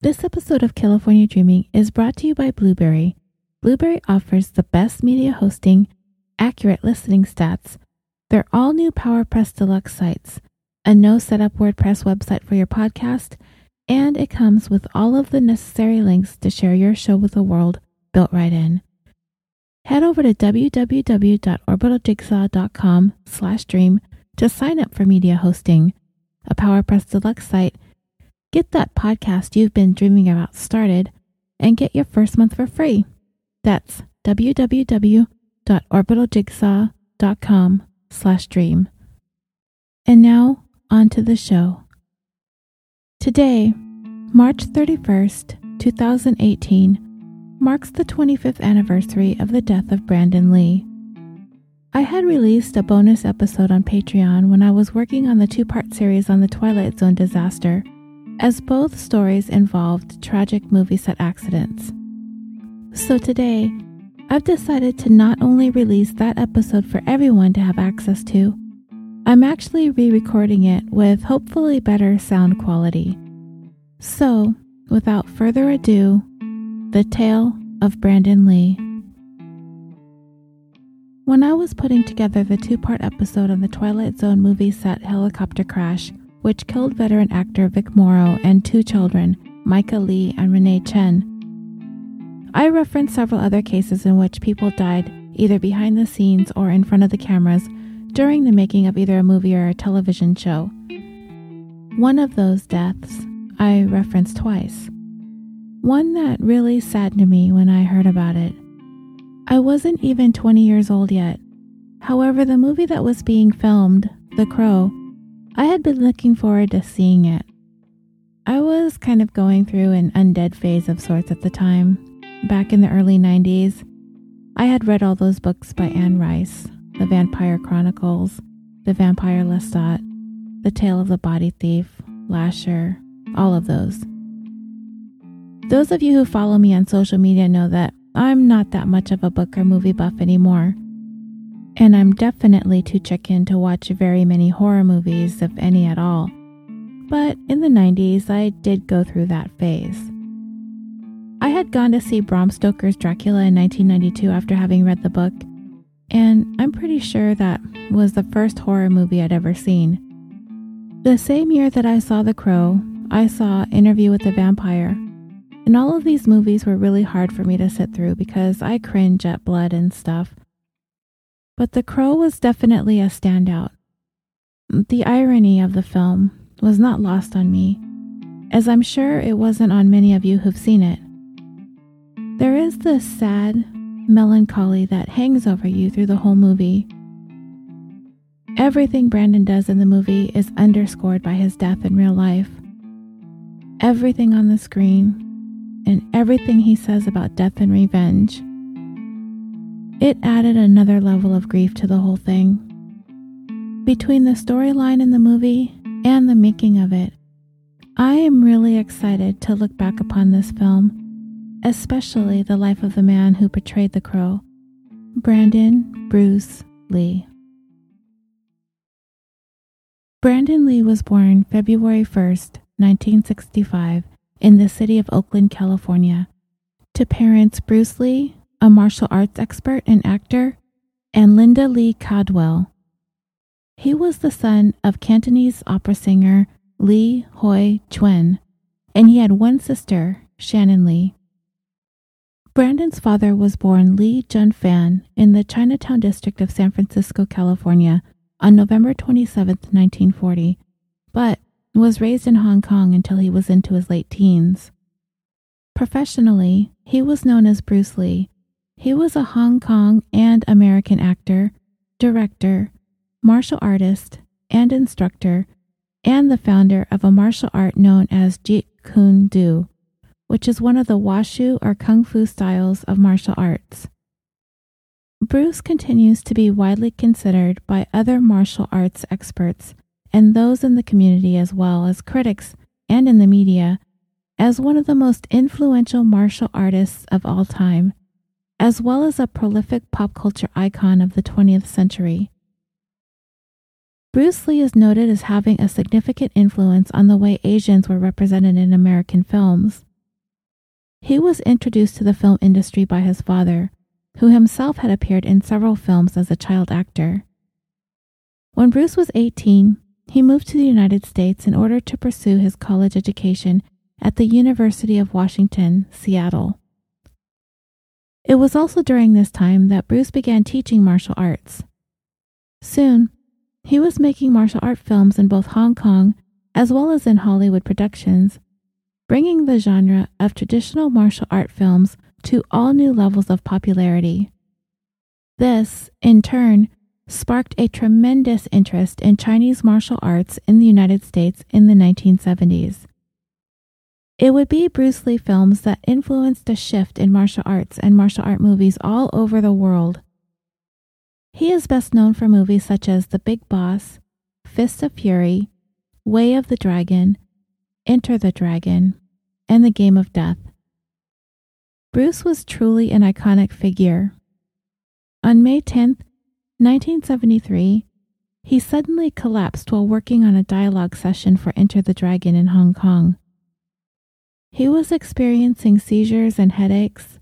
This episode of California Dreaming is brought to you by Blubrry. Blubrry offers the best media hosting, accurate listening stats, their all new PowerPress Deluxe sites, a no setup WordPress website for your podcast, and it comes with all of the necessary links to share your show with the world built right in. Head over to www.orbitaljigsaw.com slash dream to sign up for media hosting, a PowerPress Deluxe site, get that podcast you've been dreaming about started, and get your first month for free. That's www.orbitaljigsaw.com slash dream. And now, on to the show. Today, March 31st, 2018, marks the 25th anniversary of the death of Brandon Lee. I had released a bonus episode on Patreon when I was working on the two part series on the Twilight Zone disaster, as both stories involved tragic movie set accidents. So today, I've decided to not only release that episode for everyone to have access to, I'm actually re recording it with hopefully better sound quality. So, without further ado, the tale of Brandon Lee. When I was putting together the two part episode on the Twilight Zone movie set helicopter crash, which killed veteran actor Vic Morrow and two children, Myca Le and Renee Chen, I referenced several other cases in which people died either behind the scenes or in front of the cameras during the making of either a movie or a television show. One of those deaths I referenced twice. One that really saddened me when I heard about it I wasn't even 20 years old yet. However, the movie that was being filmed, The Crow, I had been looking forward to seeing it. I was kind of going through an undead phase of sorts at the time. Back in the early 90s, I had read all those books by Anne Rice The Vampire Chronicles, The Vampire Lestat, The Tale of the Body Thief, Lasher, all of those. Those of you who follow me on social media know that I'm not that much of a book or movie buff anymore. And I'm definitely too chicken to watch very many horror movies, if any at all. But in the 90s, I did go through that phase. I had gone to see Bram Stoker's Dracula in 1992 after having read the book, and I'm pretty sure that was the first horror movie I'd ever seen. The same year that I saw The Crow, I saw Interview with the Vampire, and all of these movies were really hard for me to sit through because I cringe at blood and stuff. But The Crow was definitely a standout. The irony of the film was not lost on me, as I'm sure it wasn't on many of you who've seen it. There is this sad melancholy that hangs over you through the whole movie. Everything Brandon does in the movie is underscored by his death in real life. Everything on the screen, and everything he says about death and revenge. It added another level of grief to the whole thing. Between the storyline in the movie and the making of it, I am really excited to look back upon this film, especially the life of the man who portrayed the crow, Brandon Bruce Lee. Brandon Lee was born February 1st, 1965, in the city of Oakland, California, to parents Bruce Lee, a martial arts expert and actor, and Linda Lee Cadwell. He was the son of Cantonese opera singer Lee Hoi Chuen, and he had one sister, Shannon Lee. Brandon's father was born Lee Jun Fan in the Chinatown district of San Francisco, California, on November 27, 1940, but was raised in Hong Kong until he was into his late teens. Professionally, he was known as Bruce Lee. He was a Hong Kong and American actor, director, martial artist, and instructor, and the founder of a martial art known as Jeet Kune Do, which is one of the Wushu or Kung Fu styles of martial arts. Bruce continues to be widely considered by other martial arts experts and those in the community as well as critics and in the media as one of the most influential martial artists of all time, as well as a prolific pop culture icon of the 20th century. Bruce Lee is noted as having a significant influence on the way Asians were represented in American films. He was introduced to the film industry by his father, who himself had appeared in several films as a child actor. When Bruce was 18, he moved to the United States in order to pursue his college education at the University of Washington, Seattle. It was also during this time that Bruce began teaching martial arts. Soon, he was making martial art films in both Hong Kong as well as in Hollywood productions, bringing the genre of traditional martial art films to all new levels of popularity. This, in turn, sparked a tremendous interest in Chinese martial arts in the United States in the 1970s. It would be Bruce Lee films that influenced a shift in martial arts and martial art movies all over the world. He is best known for movies such as The Big Boss, Fist of Fury, Way of the Dragon, Enter the Dragon, and The Game of Death. Bruce was truly an iconic figure. On May 10, 1973, he suddenly collapsed while working on a dialogue session for Enter the Dragon in Hong Kong. He was experiencing seizures and headaches,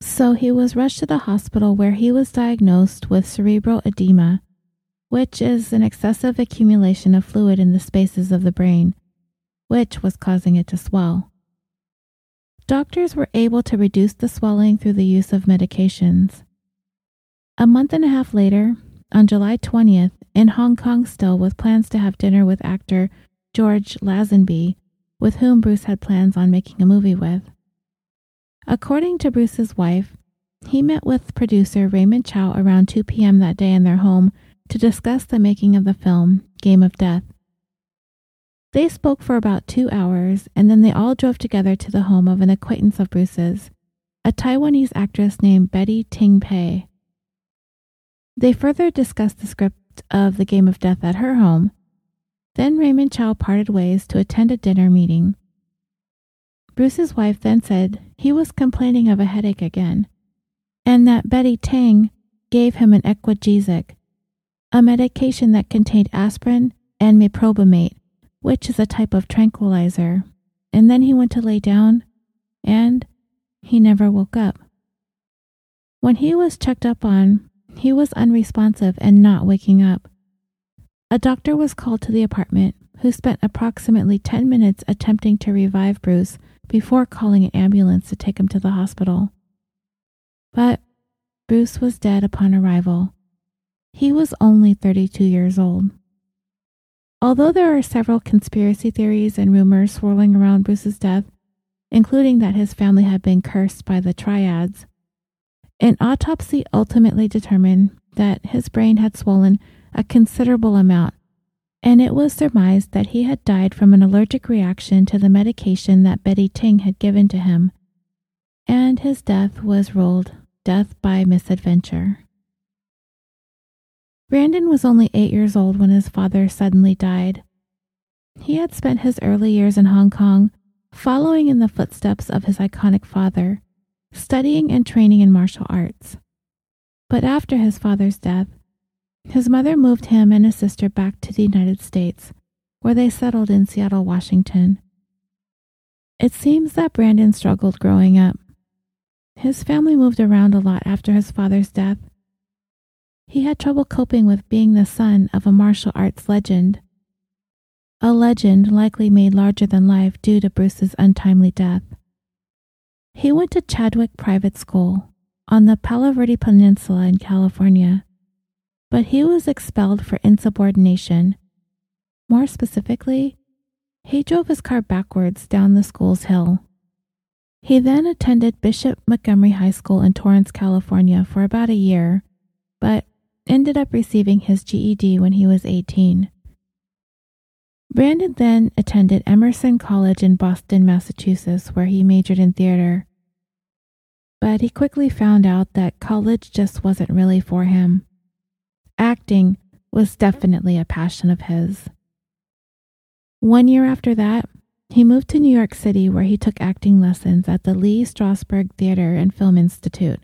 so he was rushed to the hospital where he was diagnosed with cerebral edema, which is an excessive accumulation of fluid in the spaces of the brain, which was causing it to swell. Doctors were able to reduce the swelling through the use of medications. A month and a half later, on July 20th, in Hong Kong still with plans to have dinner with actor George Lazenby, with whom Bruce had plans on making a movie with. According to Bruce's wife, he met with producer Raymond Chow around 2 p.m. that day in their home to discuss the making of the film Game of Death. They spoke for about two hours and then they all drove together to the home of an acquaintance of Bruce's, a Taiwanese actress named Betty Ting Pei. They further discussed the script of The Game of Death at her home then Raymond Chow parted ways to attend a dinner meeting. Bruce's wife then said he was complaining of a headache again, and that Betty Tang gave him an Equagesic, a medication that contained aspirin and meprobamate, which is a type of tranquilizer. And then he went to lay down, and he never woke up. When he was checked up on, he was unresponsive and not waking up. A doctor was called to the apartment, who spent approximately 10 minutes attempting to revive Bruce before calling an ambulance to take him to the hospital. But Bruce was dead upon arrival. He was only 32 years old. Although there are several conspiracy theories and rumors swirling around Bruce's death, including that his family had been cursed by the triads, an autopsy ultimately determined that his brain had swollen a considerable amount, and it was surmised that he had died from an allergic reaction to the medication that Betty Ting had given to him, and his death was ruled death by misadventure. Brandon was only eight years old when his father suddenly died. He had spent his early years in Hong Kong following in the footsteps of his iconic father, studying and training in martial arts. But after his father's death, his mother moved him and his sister back to the United States, where they settled in Seattle, Washington. It seems that Brandon struggled growing up. His family moved around a lot after his father's death. He had trouble coping with being the son of a martial arts legend, a legend likely made larger than life due to Bruce's untimely death. He went to Chadwick Private School on the Palo Verde Peninsula in California but he was expelled for insubordination. More specifically, he drove his car backwards down the school's hill. He then attended Bishop Montgomery High School in Torrance, California for about a year, but ended up receiving his GED when he was 18. Brandon then attended Emerson College in Boston, Massachusetts, where he majored in theater. But he quickly found out that college just wasn't really for him. Acting was definitely a passion of his. One year after that, he moved to New York City where he took acting lessons at the Lee Strasberg Theater and Film Institute.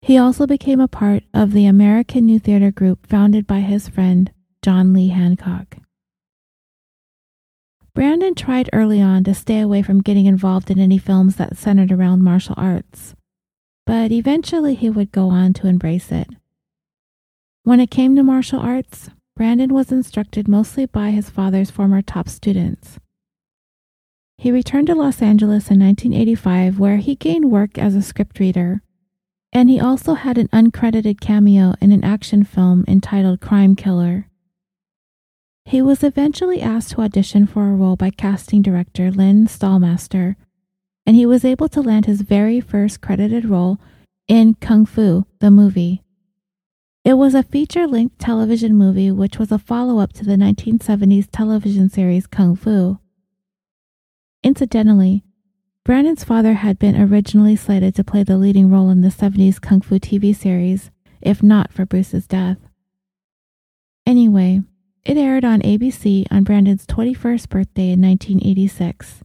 He also became a part of the American New Theater Group founded by his friend John Lee Hancock. Brandon tried early on to stay away from getting involved in any films that centered around martial arts, but eventually he would go on to embrace it. When it came to martial arts, Brandon was instructed mostly by his father's former top students. He returned to Los Angeles in 1985, where he gained work as a script reader, and he also had an uncredited cameo in an action film entitled Crime Killer. He was eventually asked to audition for a role by casting director Lynn Stalmaster, and he was able to land his very first credited role in Kung Fu, the movie. It was a feature length television movie which was a follow up to the 1970s television series Kung Fu. Incidentally, Brandon's father had been originally slated to play the leading role in the 70s Kung Fu TV series, if not for Bruce's death. Anyway, it aired on ABC on Brandon's 21st birthday in 1986.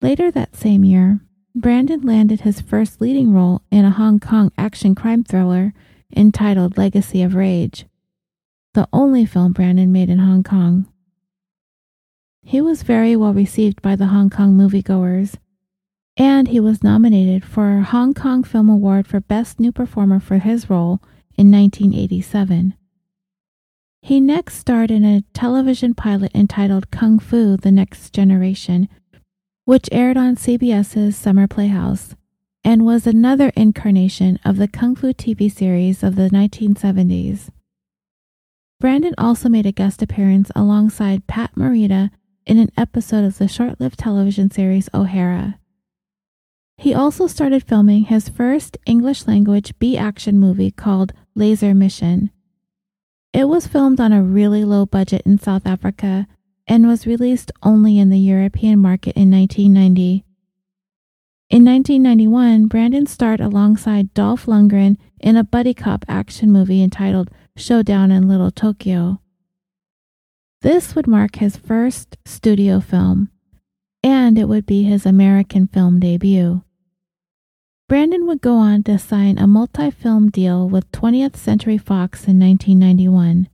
Later that same year, Brandon landed his first leading role in a Hong Kong action crime thriller entitled Legacy of Rage, the only film Brandon made in Hong Kong. He was very well received by the Hong Kong moviegoers, and he was nominated for a Hong Kong Film Award for Best New Performer for his role in 1987. He next starred in a television pilot entitled Kung Fu The Next Generation, which aired on CBS's Summer Playhouse and was another incarnation of the Kung Fu TV series of the 1970s. Brandon also made a guest appearance alongside Pat Morita in an episode of the short lived television series O'Hara. He also started filming his first English language B action movie called Laser Mission. It was filmed on a really low budget in South Africa and was released only in the European market in 1990. In 1991, Brandon starred alongside Dolph Lundgren in a buddy cop action movie entitled Showdown in Little Tokyo. This would mark his first studio film, and it would be his American film debut. Brandon would go on to sign a multi film deal with 20th Century Fox in 1991.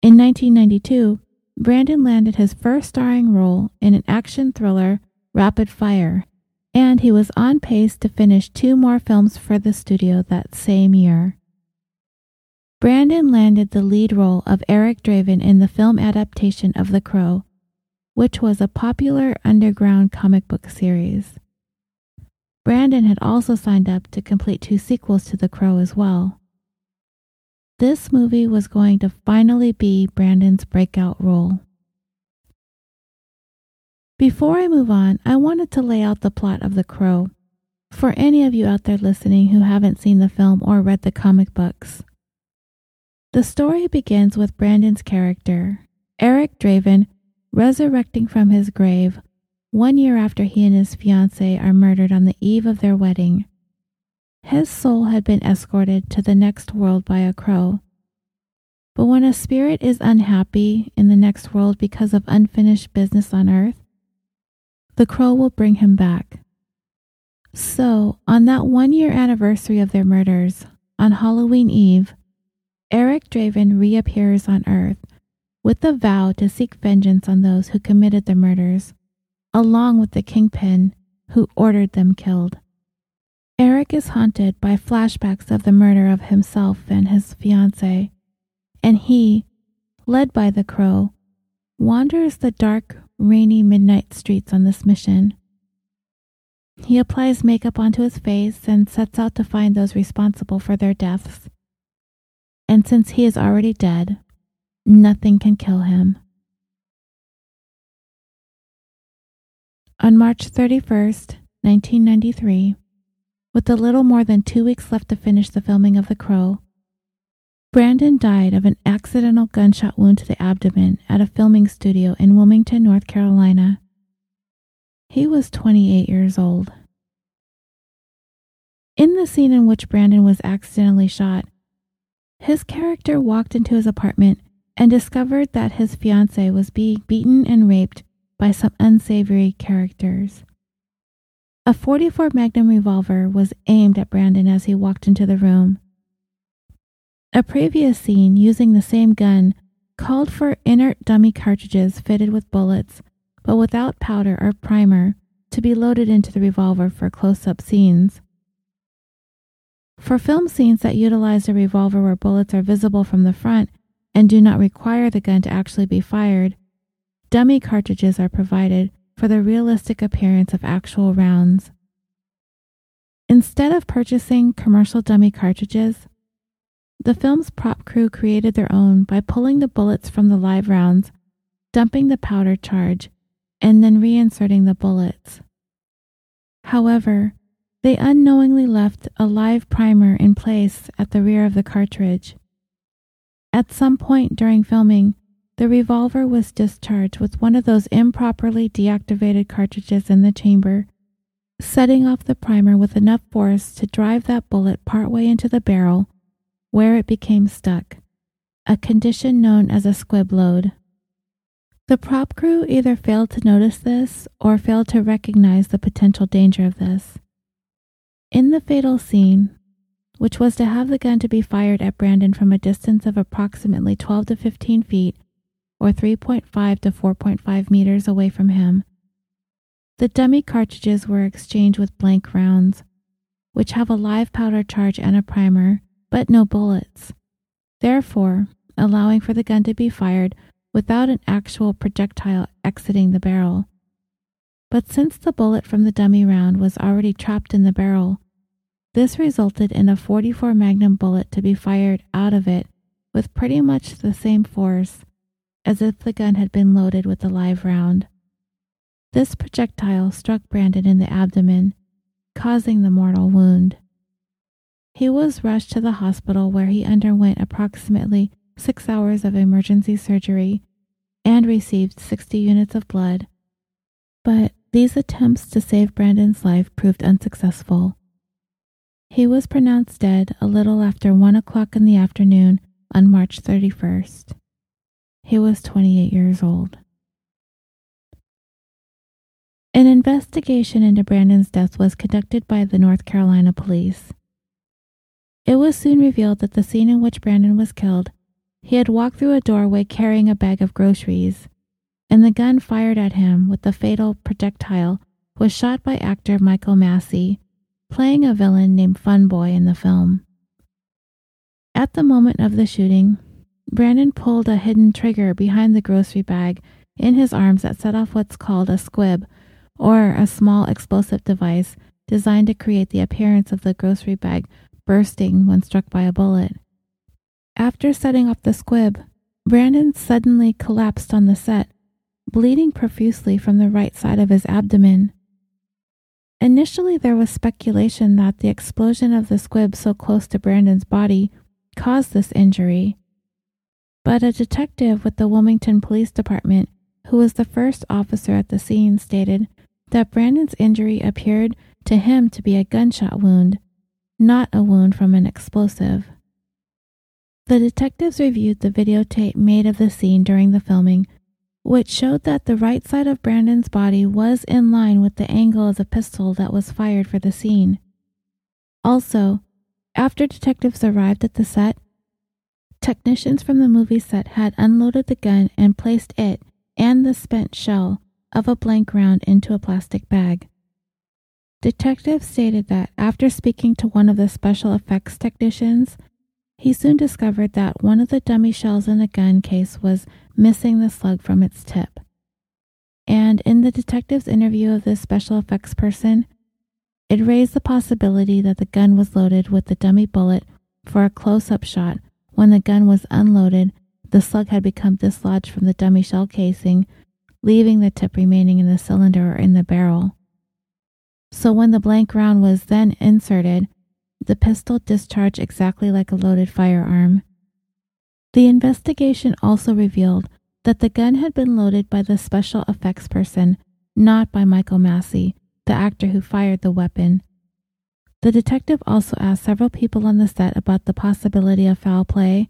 In 1992, Brandon landed his first starring role in an action thriller, Rapid Fire, and he was on pace to finish two more films for the studio that same year. Brandon landed the lead role of Eric Draven in the film adaptation of The Crow, which was a popular underground comic book series. Brandon had also signed up to complete two sequels to The Crow as well. This movie was going to finally be Brandon's breakout role. Before I move on, I wanted to lay out the plot of The Crow for any of you out there listening who haven't seen the film or read the comic books. The story begins with Brandon's character, Eric Draven, resurrecting from his grave one year after he and his fiancée are murdered on the eve of their wedding. His soul had been escorted to the next world by a crow. But when a spirit is unhappy in the next world because of unfinished business on earth, the crow will bring him back. So, on that one year anniversary of their murders, on Halloween Eve, Eric Draven reappears on Earth with the vow to seek vengeance on those who committed the murders along with the kingpin who ordered them killed. Eric is haunted by flashbacks of the murder of himself and his fiancée, and he, led by the crow, wanders the dark, rainy midnight streets on this mission. He applies makeup onto his face and sets out to find those responsible for their deaths. And since he is already dead, nothing can kill him. On March 31st, 1993, with a little more than two weeks left to finish the filming of The Crow, Brandon died of an accidental gunshot wound to the abdomen at a filming studio in Wilmington, North Carolina. He was 28 years old. In the scene in which Brandon was accidentally shot, his character walked into his apartment and discovered that his fiancee was being beaten and raped by some unsavory characters. A 44 Magnum revolver was aimed at Brandon as he walked into the room. A previous scene using the same gun called for inert dummy cartridges fitted with bullets, but without powder or primer, to be loaded into the revolver for close up scenes. For film scenes that utilize a revolver where bullets are visible from the front and do not require the gun to actually be fired, dummy cartridges are provided for the realistic appearance of actual rounds. Instead of purchasing commercial dummy cartridges, the film's prop crew created their own by pulling the bullets from the live rounds, dumping the powder charge, and then reinserting the bullets. However, they unknowingly left a live primer in place at the rear of the cartridge. At some point during filming, the revolver was discharged with one of those improperly deactivated cartridges in the chamber, setting off the primer with enough force to drive that bullet partway into the barrel where it became stuck, a condition known as a squib load. The prop crew either failed to notice this or failed to recognize the potential danger of this. In the fatal scene, which was to have the gun to be fired at Brandon from a distance of approximately 12 to 15 feet or 3.5 to 4.5 meters away from him, the dummy cartridges were exchanged with blank rounds, which have a live powder charge and a primer, but no bullets, therefore allowing for the gun to be fired without an actual projectile exiting the barrel. But since the bullet from the dummy round was already trapped in the barrel, this resulted in a 44 Magnum bullet to be fired out of it with pretty much the same force as if the gun had been loaded with a live round. This projectile struck Brandon in the abdomen, causing the mortal wound. He was rushed to the hospital where he underwent approximately six hours of emergency surgery and received 60 units of blood. But these attempts to save Brandon's life proved unsuccessful. He was pronounced dead a little after 1 o'clock in the afternoon on March 31st. He was 28 years old. An investigation into Brandon's death was conducted by the North Carolina police. It was soon revealed that the scene in which Brandon was killed he had walked through a doorway carrying a bag of groceries, and the gun fired at him with the fatal projectile was shot by actor Michael Massee, playing a villain named Funboy in the film. At the moment of the shooting, Brandon pulled a hidden trigger behind the grocery bag in his arms that set off what's called a squib, or a small explosive device designed to create the appearance of the grocery bag bursting when struck by a bullet. After setting off the squib, Brandon suddenly collapsed on the set, bleeding profusely from the right side of his abdomen. Initially, there was speculation that the explosion of the squib so close to Brandon's body caused this injury. But a detective with the Wilmington Police Department, who was the first officer at the scene, stated that Brandon's injury appeared to him to be a gunshot wound, not a wound from an explosive. The detectives reviewed the videotape made of the scene during the filming, which showed that the right side of Brandon's body was in line with the angle of the pistol that was fired for the scene. Also, after detectives arrived at the set, technicians from the movie set had unloaded the gun and placed it and the spent shell of a blank round into a plastic bag. Detectives stated that after speaking to one of the special effects technicians, he soon discovered that one of the dummy shells in the gun case was missing the slug from its tip. And in the detective's interview of this special effects person, it raised the possibility that the gun was loaded with the dummy bullet for a close up shot. When the gun was unloaded, the slug had become dislodged from the dummy shell casing, leaving the tip remaining in the cylinder or in the barrel. So when the blank round was then inserted, the pistol discharged exactly like a loaded firearm. The investigation also revealed that the gun had been loaded by the special effects person, not by Michael Massee, the actor who fired the weapon. The detective also asked several people on the set about the possibility of foul play,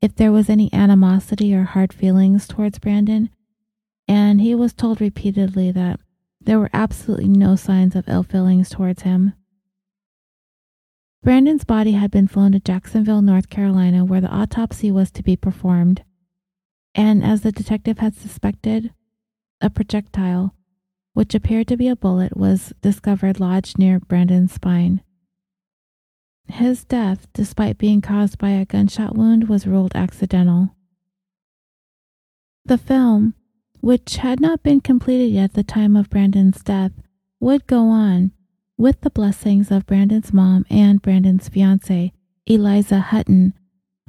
if there was any animosity or hard feelings towards Brandon, and he was told repeatedly that there were absolutely no signs of ill feelings towards him. Brandon's body had been flown to Jacksonville, North Carolina, where the autopsy was to be performed. and as the detective had suspected, a projectile, which appeared to be a bullet, was discovered lodged near Brandon's spine. His death, despite being caused by a gunshot wound, was ruled accidental. The film, which had not been completed yet at the time of Brandon's death, would go on with the blessings of Brandon's mom and Brandon's fiancee, Eliza Hutton,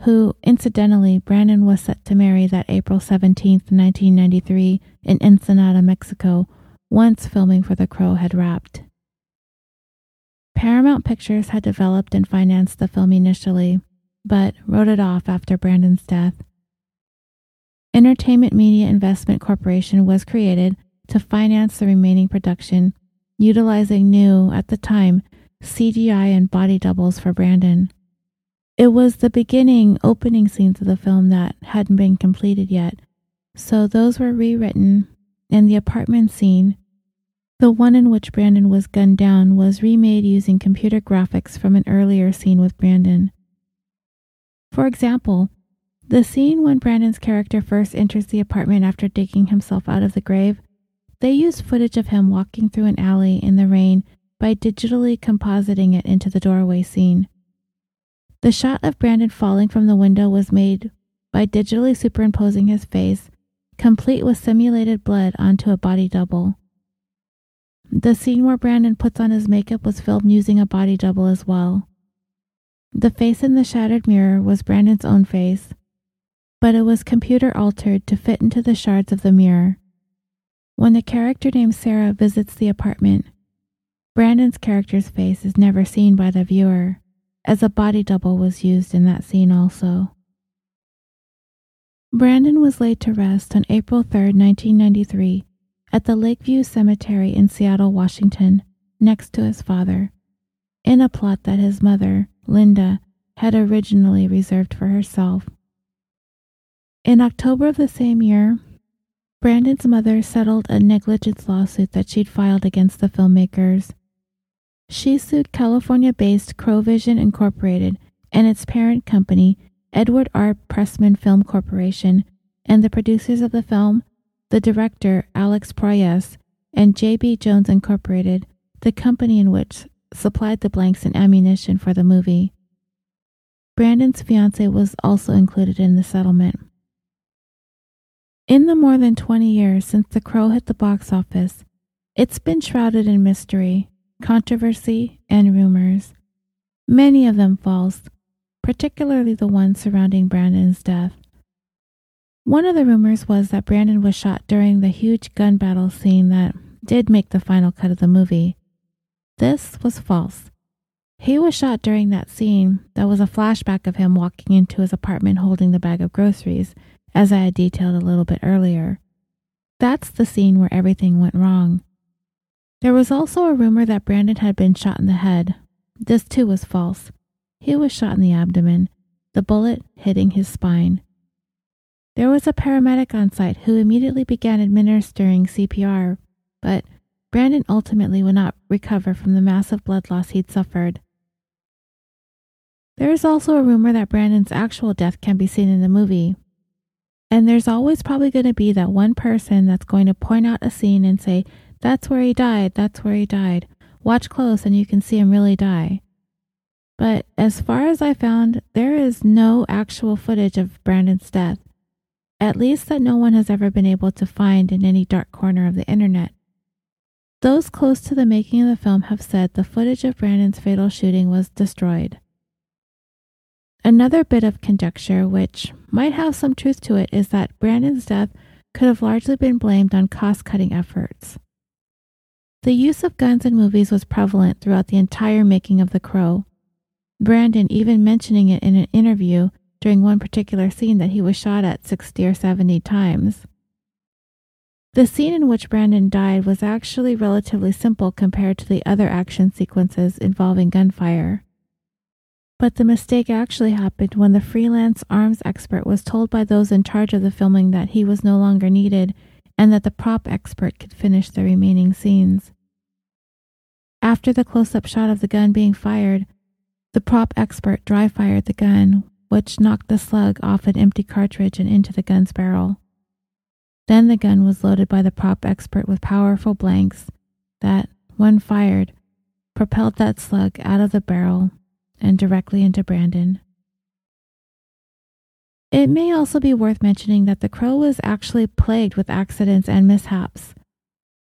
who, incidentally, Brandon was set to marry that April 17, 1993, in Ensenada, Mexico, once filming for The Crow had wrapped. Paramount Pictures had developed and financed the film initially, but wrote it off after Brandon's death. Entertainment Media Investment Corporation was created to finance the remaining production, utilizing new, at the time, CGI and body doubles for Brandon. It was the beginning opening scenes of the film that hadn't been completed yet, so those were rewritten, and the apartment scene, the one in which Brandon was gunned down, was remade using computer graphics from an earlier scene with Brandon. For example, the scene when Brandon's character first enters the apartment after digging himself out of the grave, they used footage of him walking through an alley in the rain by digitally compositing it into the doorway scene. The shot of Brandon falling from the window was made by digitally superimposing his face, complete with simulated blood, onto a body double. The scene where Brandon puts on his makeup was filmed using a body double as well. The face in the shattered mirror was Brandon's own face, but it was computer altered to fit into the shards of the mirror. When the character named Sarah visits the apartment, Brandon's character's face is never seen by the viewer as a body double was used in that scene also. Brandon was laid to rest on April 3, 1993, at the Lakeview Cemetery in Seattle, Washington, next to his father, in a plot that his mother, Linda, had originally reserved for herself. In October of the same year, Brandon's mother settled a negligence lawsuit that she'd filed against the filmmakers she sued California based Crowvision Incorporated and its parent company, Edward R. Pressman Film Corporation, and the producers of the film, the director, Alex Proyas, and J.B. Jones Incorporated, the company in which supplied the blanks and ammunition for the movie. Brandon's fiance was also included in the settlement. In the more than 20 years since The Crow hit the box office, it's been shrouded in mystery controversy, and rumors, many of them false, particularly the ones surrounding Brandon's death. One of the rumors was that Brandon was shot during the huge gun battle scene that did make the final cut of the movie. This was false. He was shot during that scene that was a flashback of him walking into his apartment holding the bag of groceries, as I had detailed a little bit earlier. That's the scene where everything went wrong. There was also a rumor that Brandon had been shot in the head. This too was false. He was shot in the abdomen, the bullet hitting his spine. There was a paramedic on site who immediately began administering CPR, but Brandon ultimately would not recover from the massive blood loss he'd suffered. There is also a rumor that Brandon's actual death can be seen in the movie. And there's always probably going to be that one person that's going to point out a scene and say, that's where he died. That's where he died. Watch close and you can see him really die. But as far as I found, there is no actual footage of Brandon's death, at least that no one has ever been able to find in any dark corner of the internet. Those close to the making of the film have said the footage of Brandon's fatal shooting was destroyed. Another bit of conjecture, which might have some truth to it, is that Brandon's death could have largely been blamed on cost cutting efforts. The use of guns in movies was prevalent throughout the entire making of The Crow. Brandon even mentioning it in an interview during one particular scene that he was shot at 60 or 70 times. The scene in which Brandon died was actually relatively simple compared to the other action sequences involving gunfire. But the mistake actually happened when the freelance arms expert was told by those in charge of the filming that he was no longer needed and that the prop expert could finish the remaining scenes. After the close up shot of the gun being fired, the prop expert dry fired the gun, which knocked the slug off an empty cartridge and into the gun's barrel. Then the gun was loaded by the prop expert with powerful blanks that, when fired, propelled that slug out of the barrel and directly into Brandon. It may also be worth mentioning that the Crow was actually plagued with accidents and mishaps.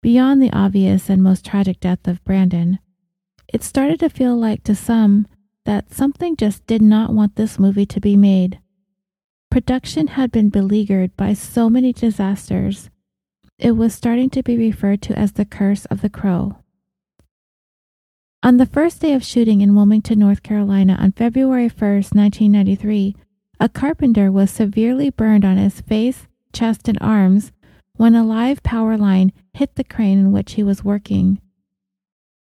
Beyond the obvious and most tragic death of Brandon, it started to feel like to some that something just did not want this movie to be made. Production had been beleaguered by so many disasters, it was starting to be referred to as the Curse of the Crow. On the first day of shooting in Wilmington, North Carolina, on February 1st, 1993, a carpenter was severely burned on his face, chest, and arms when a live power line hit the crane in which he was working.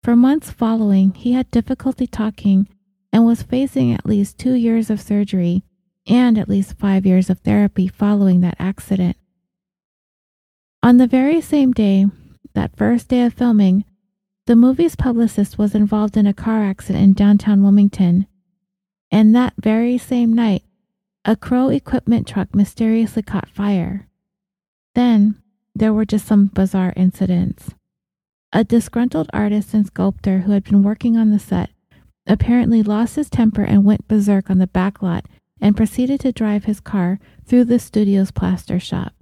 For months following, he had difficulty talking and was facing at least two years of surgery and at least five years of therapy following that accident. On the very same day, that first day of filming, the movie's publicist was involved in a car accident in downtown Wilmington. And that very same night, a Crow equipment truck mysteriously caught fire. Then, there were just some bizarre incidents. A disgruntled artist and sculptor who had been working on the set apparently lost his temper and went berserk on the back lot and proceeded to drive his car through the studio's plaster shop.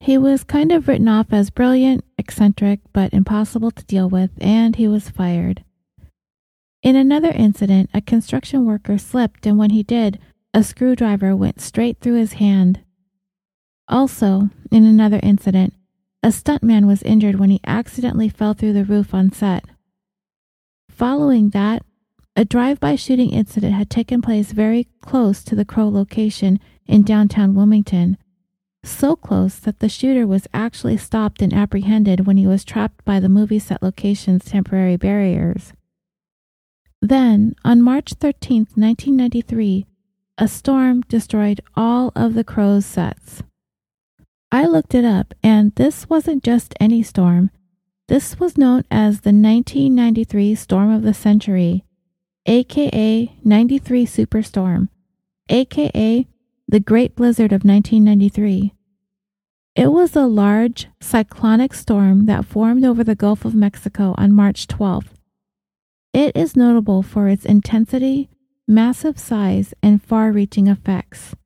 He was kind of written off as brilliant, eccentric, but impossible to deal with, and he was fired. In another incident, a construction worker slipped, and when he did, a screwdriver went straight through his hand. Also, in another incident, a stuntman was injured when he accidentally fell through the roof on set. Following that, a drive by shooting incident had taken place very close to the Crow location in downtown Wilmington, so close that the shooter was actually stopped and apprehended when he was trapped by the movie set location's temporary barriers. Then, on March 13, 1993, a storm destroyed all of the Crow's sets. I looked it up, and this wasn't just any storm. This was known as the 1993 Storm of the Century, aka 93 Superstorm, aka the Great Blizzard of 1993. It was a large cyclonic storm that formed over the Gulf of Mexico on March 12th. It is notable for its intensity, massive size, and far reaching effects.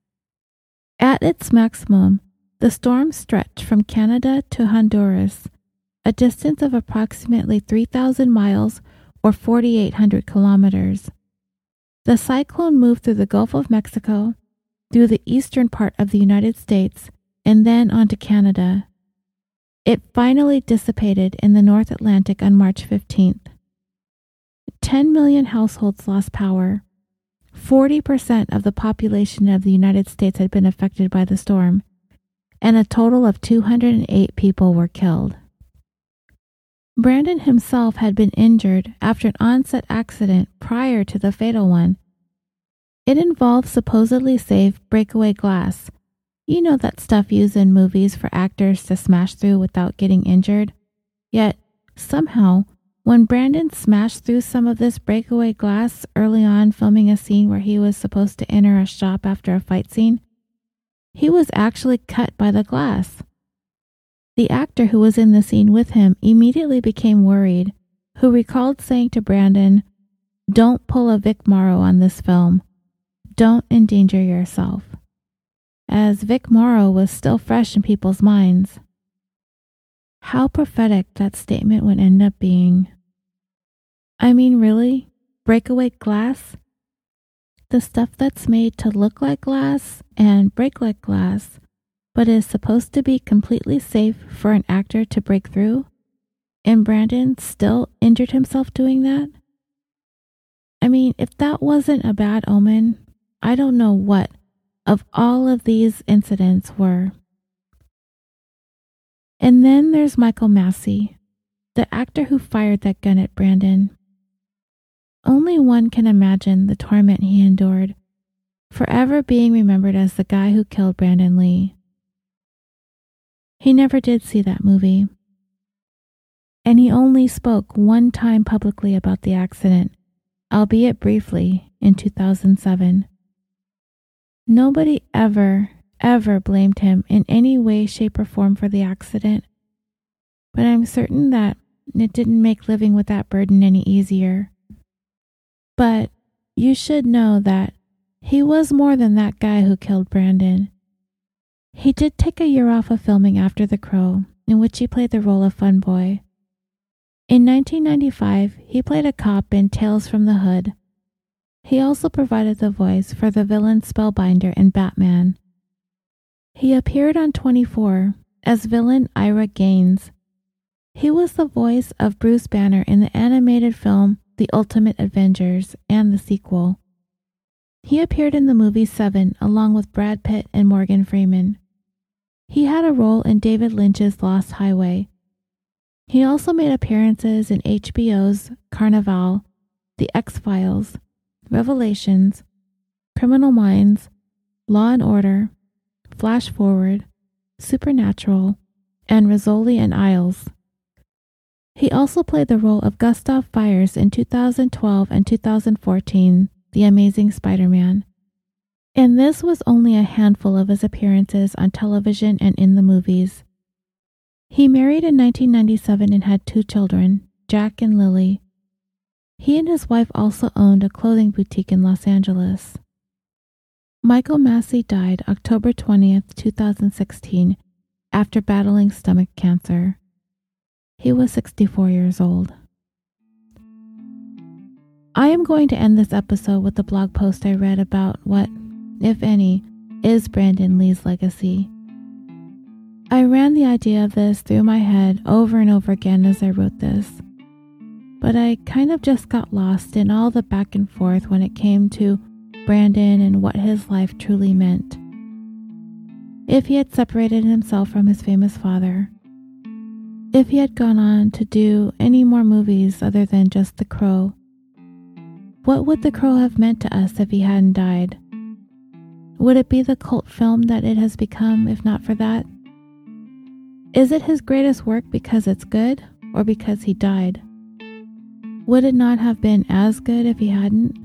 At its maximum, the storm stretched from Canada to Honduras, a distance of approximately 3,000 miles or 4,800 kilometers. The cyclone moved through the Gulf of Mexico, through the eastern part of the United States, and then on to Canada. It finally dissipated in the North Atlantic on March 15th. 10 million households lost power. 40% of the population of the United States had been affected by the storm, and a total of 208 people were killed. Brandon himself had been injured after an onset accident prior to the fatal one. It involved supposedly safe breakaway glass you know that stuff used in movies for actors to smash through without getting injured? Yet, somehow, when Brandon smashed through some of this breakaway glass early on filming a scene where he was supposed to enter a shop after a fight scene, he was actually cut by the glass. The actor who was in the scene with him immediately became worried, who recalled saying to Brandon, Don't pull a Vic Morrow on this film. Don't endanger yourself as Vic Morrow was still fresh in people's minds. How prophetic that statement would end up being. I mean, really? Breakaway glass? The stuff that's made to look like glass and break like glass, but is supposed to be completely safe for an actor to break through? And Brandon still injured himself doing that? I mean, if that wasn't a bad omen, I don't know what of all of these incidents were. And then there's Michael Massee, the actor who fired that gun at Brandon. Only one can imagine the torment he endured, forever being remembered as the guy who killed Brandon Lee. He never did see that movie. And he only spoke one time publicly about the accident, albeit briefly, in 2007. Nobody ever, ever blamed him in any way, shape, or form for the accident, but I'm certain that it didn't make living with that burden any easier. But you should know that he was more than that guy who killed Brandon. He did take a year off of filming after The Crow, in which he played the role of Fun Boy. In 1995, he played a cop in Tales from the Hood. He also provided the voice for the villain Spellbinder in Batman. He appeared on 24 as villain Ira Gaines. He was the voice of Bruce Banner in the animated film The Ultimate Avengers and the sequel. He appeared in the movie Seven along with Brad Pitt and Morgan Freeman. He had a role in David Lynch's Lost Highway. He also made appearances in HBO's Carnivàle, The X Files, Revelations, Criminal Minds, Law and Order, Flash Forward, Supernatural, and Rizzoli and Isles. He also played the role of Gustav Fiers in 2012 and 2014, The Amazing Spider Man. And this was only a handful of his appearances on television and in the movies. He married in 1997 and had two children, Jack and Lily. He and his wife also owned a clothing boutique in Los Angeles. Michael Massee died October 20th, 2016, after battling stomach cancer. He was 64 years old. I am going to end this episode with a blog post I read about what if any, is Brandon Lee's legacy. I ran the idea of this through my head over and over again as I wrote this, but I kind of just got lost in all the back and forth when it came to Brandon and what his life truly meant. If he had separated himself from his famous father, if he had gone on to do any more movies other than just The Crow, what would The Crow have meant to us if he hadn't died? Would it be the cult film that it has become if not for that? Is it his greatest work because it's good or because he died? Would it not have been as good if he hadn't?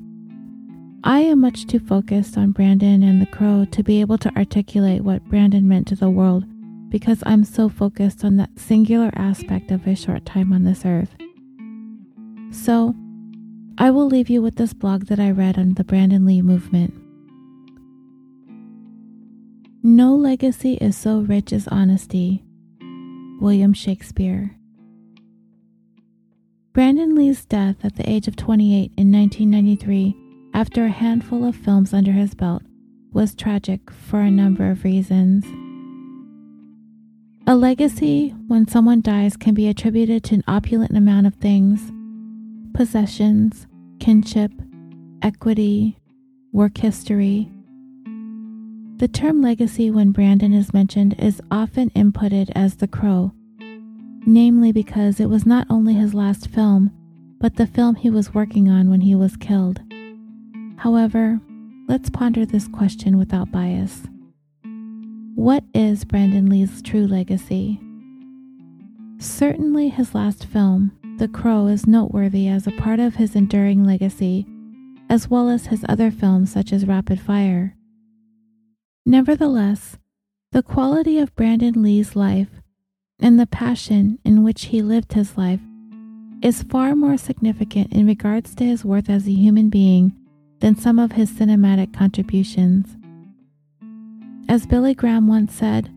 I am much too focused on Brandon and the crow to be able to articulate what Brandon meant to the world because I'm so focused on that singular aspect of his short time on this earth. So, I will leave you with this blog that I read on the Brandon Lee movement. No legacy is so rich as honesty. William Shakespeare. Brandon Lee's death at the age of 28 in 1993, after a handful of films under his belt, was tragic for a number of reasons. A legacy, when someone dies, can be attributed to an opulent amount of things possessions, kinship, equity, work history, the term legacy, when Brandon is mentioned, is often inputted as The Crow, namely because it was not only his last film, but the film he was working on when he was killed. However, let's ponder this question without bias. What is Brandon Lee's true legacy? Certainly, his last film, The Crow, is noteworthy as a part of his enduring legacy, as well as his other films such as Rapid Fire. Nevertheless, the quality of Brandon Lee's life and the passion in which he lived his life is far more significant in regards to his worth as a human being than some of his cinematic contributions. As Billy Graham once said,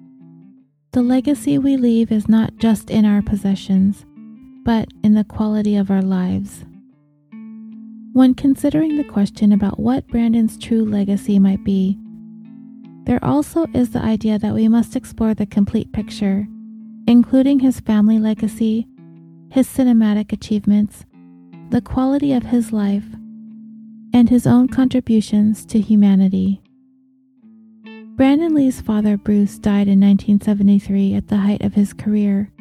the legacy we leave is not just in our possessions, but in the quality of our lives. When considering the question about what Brandon's true legacy might be, there also is the idea that we must explore the complete picture, including his family legacy, his cinematic achievements, the quality of his life, and his own contributions to humanity. Brandon Lee's father, Bruce, died in 1973 at the height of his career.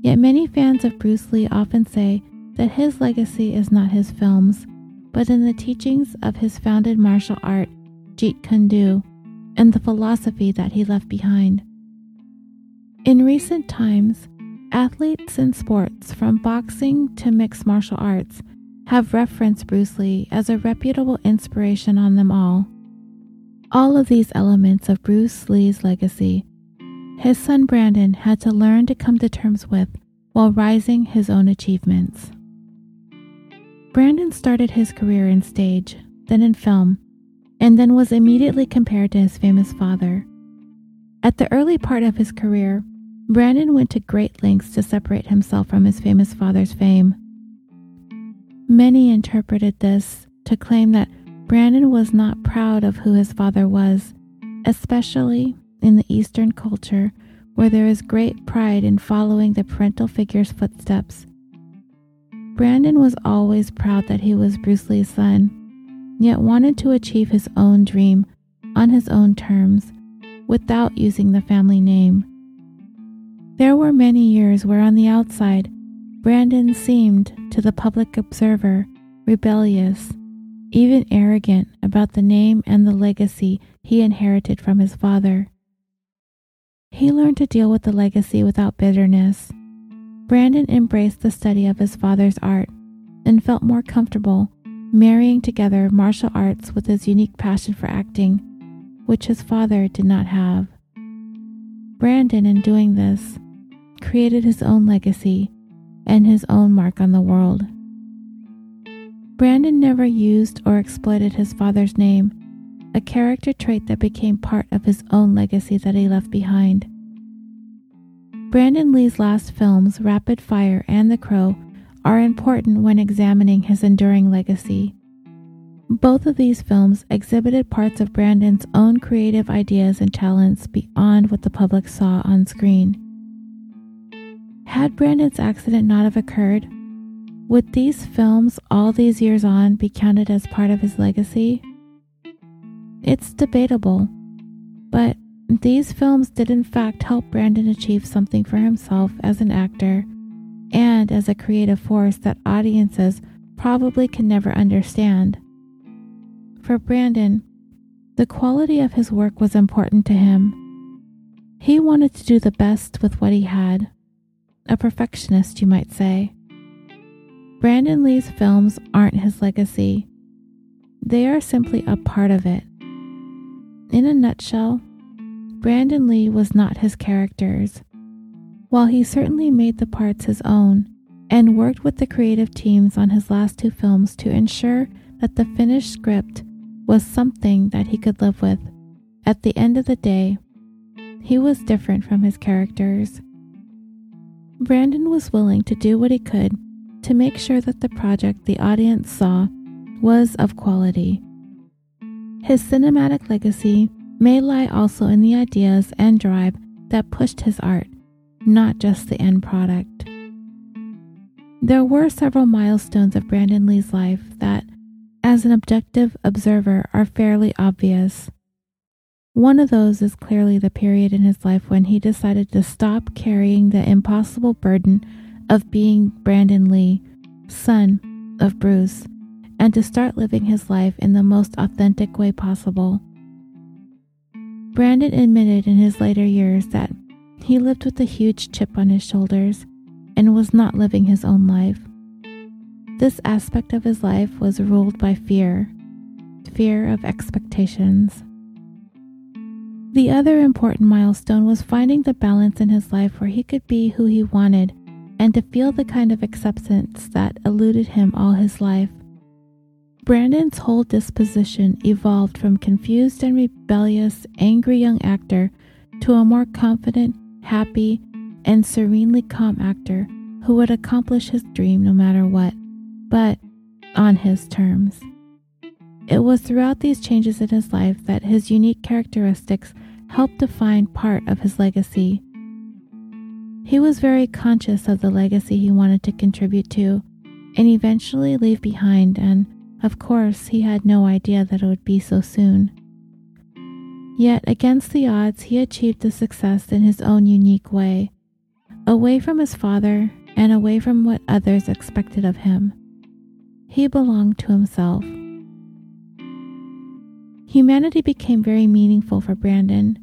Yet many fans of Bruce Lee often say that his legacy is not his films, but in the teachings of his founded martial art, Jeet Kune Do, and the philosophy that he left behind. In recent times, athletes in sports from boxing to mixed martial arts have referenced Bruce Lee as a reputable inspiration on them all. all of these elements of Bruce Lee's legacy, his son Brandon had to learn to come to terms with while rising his own achievements. Brandon started his career in stage, then in film, and then was immediately compared to his famous father. At the early part of his career, Brandon went to great lengths to separate himself from his famous father's fame. Many interpreted this to claim that Brandon was not proud of who his father was, especially in the Eastern culture where there is great pride in following the parental figure's footsteps. Brandon was always proud that he was Bruce Lee's son, yet wanted to achieve his own dream on his own terms without using the family name. There were many years where, on the outside, Brandon seemed, to the public observer, rebellious even arrogant about the name and the legacy he inherited from his father. He learned to deal with the legacy without bitterness. Brandon embraced the study of his father's art and felt more comfortable marrying together martial arts with his unique passion for acting, which his father did not have. Brandon, in doing this, created his own legacy and his own mark on the world. Brandon never used or exploited his father's name, a character trait that became part of his own legacy that he left behind. Brandon Lee's last films, Rapid Fire and The Crow, are important when examining his enduring legacy. Both of these films exhibited parts of Brandon's own creative ideas and talents beyond what the public saw on screen. Had Brandon's accident not have occurred, would these films, all these years on, be counted as part of his legacy? It's debatable, but these films did in fact help Brandon achieve something for himself as an actor and as a creative force that audiences probably can never understand. For Brandon, the quality of his work was important to him. He wanted to do the best with what he had. A perfectionist, you might say. Brandon Lee's films aren't his legacy, they are simply a part of it. In a nutshell, Brandon Lee was not his characters. While he certainly made the parts his own and worked with the creative teams on his last two films to ensure that the finished script was something that he could live with, at the end of the day, he was different from his characters. Brandon was willing to do what he could to make sure that the project the audience saw was of quality. His cinematic legacy may lie also in the ideas and drive that pushed his art, not just the end product. There were several milestones of Brandon Lee's life that, as an objective observer, are fairly obvious. One of those is clearly the period in his life when he decided to stop carrying the impossible burden of being Brandon Lee, son of Bruce, and to start living his life in the most authentic way possible. Brandon admitted in his later years that he lived with a huge chip on his shoulders and was not living his own life. This aspect of his life was ruled by fear fear of expectations. The other important milestone was finding the balance in his life where he could be who he wanted and to feel the kind of acceptance that eluded him all his life. Brandon's whole disposition evolved from confused and rebellious, angry young actor to a more confident, happy, and serenely calm actor who would accomplish his dream no matter what, but on his terms. It was throughout these changes in his life that his unique characteristics helped define part of his legacy he was very conscious of the legacy he wanted to contribute to and eventually leave behind, and of course, he had no idea that it would be so soon. Yet, against the odds, he achieved the success in his own unique way, away from his father and away from what others expected of him. He belonged to himself. Humanity became very meaningful for Brandon.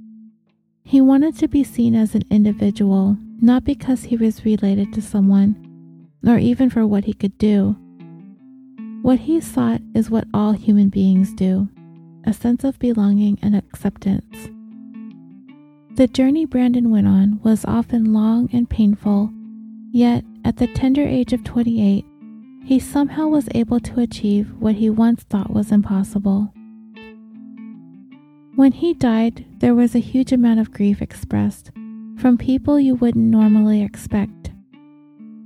He wanted to be seen as an individual not because he was related to someone, nor even for what he could do. What he sought is what all human beings do a sense of belonging and acceptance. The journey Brandon went on was often long and painful, yet at the tender age of 28, he somehow was able to achieve what he once thought was impossible. When he died, there was a huge amount of grief expressed from people you wouldn't normally expect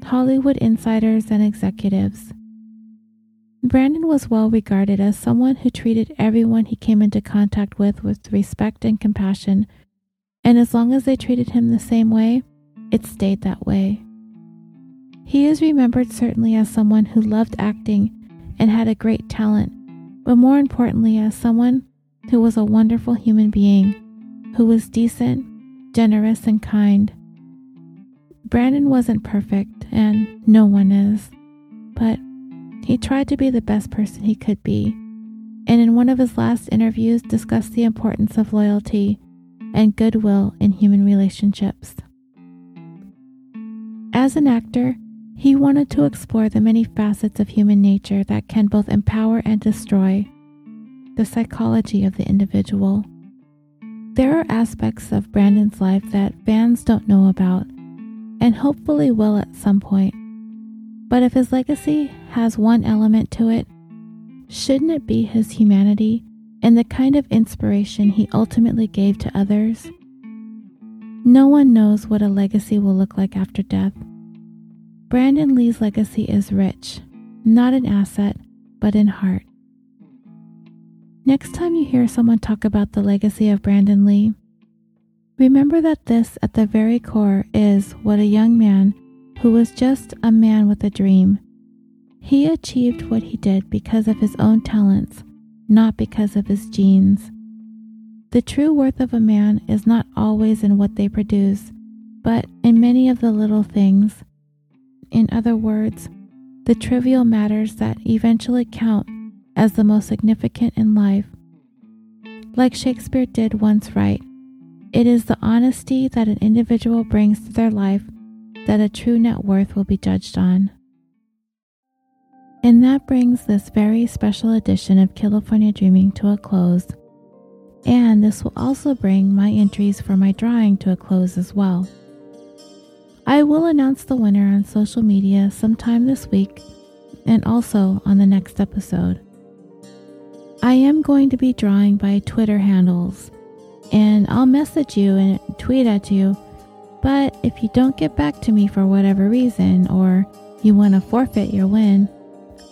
Hollywood insiders and executives. Brandon was well regarded as someone who treated everyone he came into contact with with respect and compassion, and as long as they treated him the same way, it stayed that way. He is remembered certainly as someone who loved acting and had a great talent, but more importantly, as someone who was a wonderful human being, who was decent, generous, and kind. Brandon wasn't perfect, and no one is, but he tried to be the best person he could be, and in one of his last interviews discussed the importance of loyalty and goodwill in human relationships. As an actor, he wanted to explore the many facets of human nature that can both empower and destroy, the psychology of the individual. There are aspects of Brandon's life that fans don't know about, and hopefully will at some point. But if his legacy has one element to it, shouldn't it be his humanity and the kind of inspiration he ultimately gave to others? No one knows what a legacy will look like after death. Brandon Lee's legacy is rich, not in asset, but in heart. Next time you hear someone talk about the legacy of Brandon Lee, remember that this, at the very core, is what a young man who was just a man with a dream. He achieved what he did because of his own talents, not because of his genes. The true worth of a man is not always in what they produce, but in many of the little things. In other words, the trivial matters that eventually count as the most significant in life. Like Shakespeare did once write, it is the honesty that an individual brings to their life that a true net worth will be judged on. And that brings this very special edition of California Dreaming to a close. And this will also bring my entries for my drawing to a close as well. I will announce the winner on social media sometime this week and also on the next episode. I am going to be drawing by Twitter handles, and I'll message you and tweet at you but if you don't get back to me for whatever reason, or you want to forfeit your win,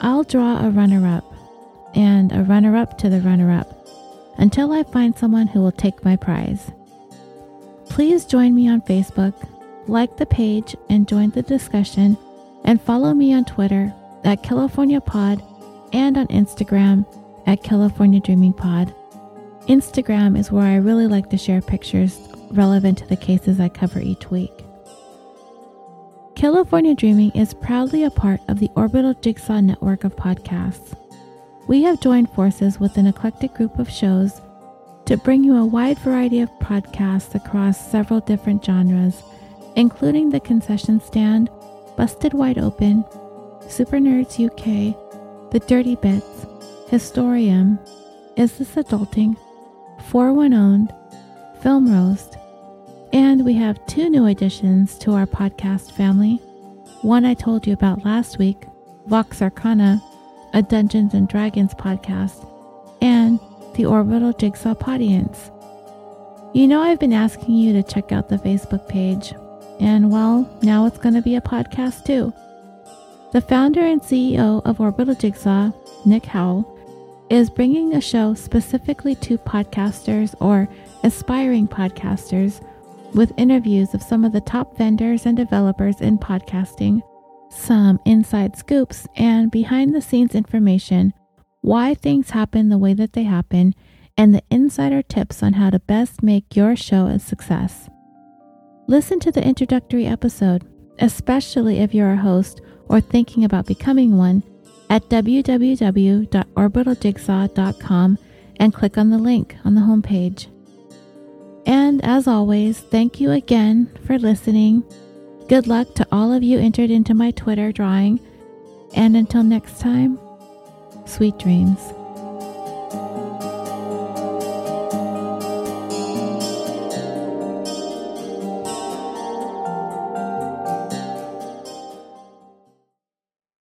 I'll draw a runner up and a runner up to the runner up until I find someone who will take my prize. Please join me on Facebook, like the page, and join the discussion, and follow me on Twitter at California Pod and on Instagram at California Dreaming Pod. Instagram is where I really like to share pictures relevant to the cases I cover each week. California Dreaming is proudly a part of the Orbital Jigsaw network of podcasts. We have joined forces with an eclectic group of shows to bring you a wide variety of podcasts across several different genres, including The Concession Stand, Busted Wide Open, Super Nerds UK, The Dirty Bits, Historium, Is This Adulting, 41 Owned, Film Roast, and we have two new additions to our podcast family. One I told you about last week, Vox Arcana, a Dungeons and Dragons podcast, and the Orbital Jigsaw Audience. You know, I've been asking you to check out the Facebook page, and well, now it's going to be a podcast too. The founder and CEO of Orbital Jigsaw, Nick Howell, is bringing a show specifically to podcasters or aspiring podcasters with interviews of some of the top vendors and developers in podcasting, some inside scoops, and behind the scenes information, why things happen the way that they happen, and the insider tips on how to best make your show a success. Listen to the introductory episode, especially if you're a host or thinking about becoming one, at www.orbitaljigsaw.com and click on the link on the homepage. And as always, thank you again for listening. Good luck to all of you entered into my Twitter drawing. And until next time, sweet dreams.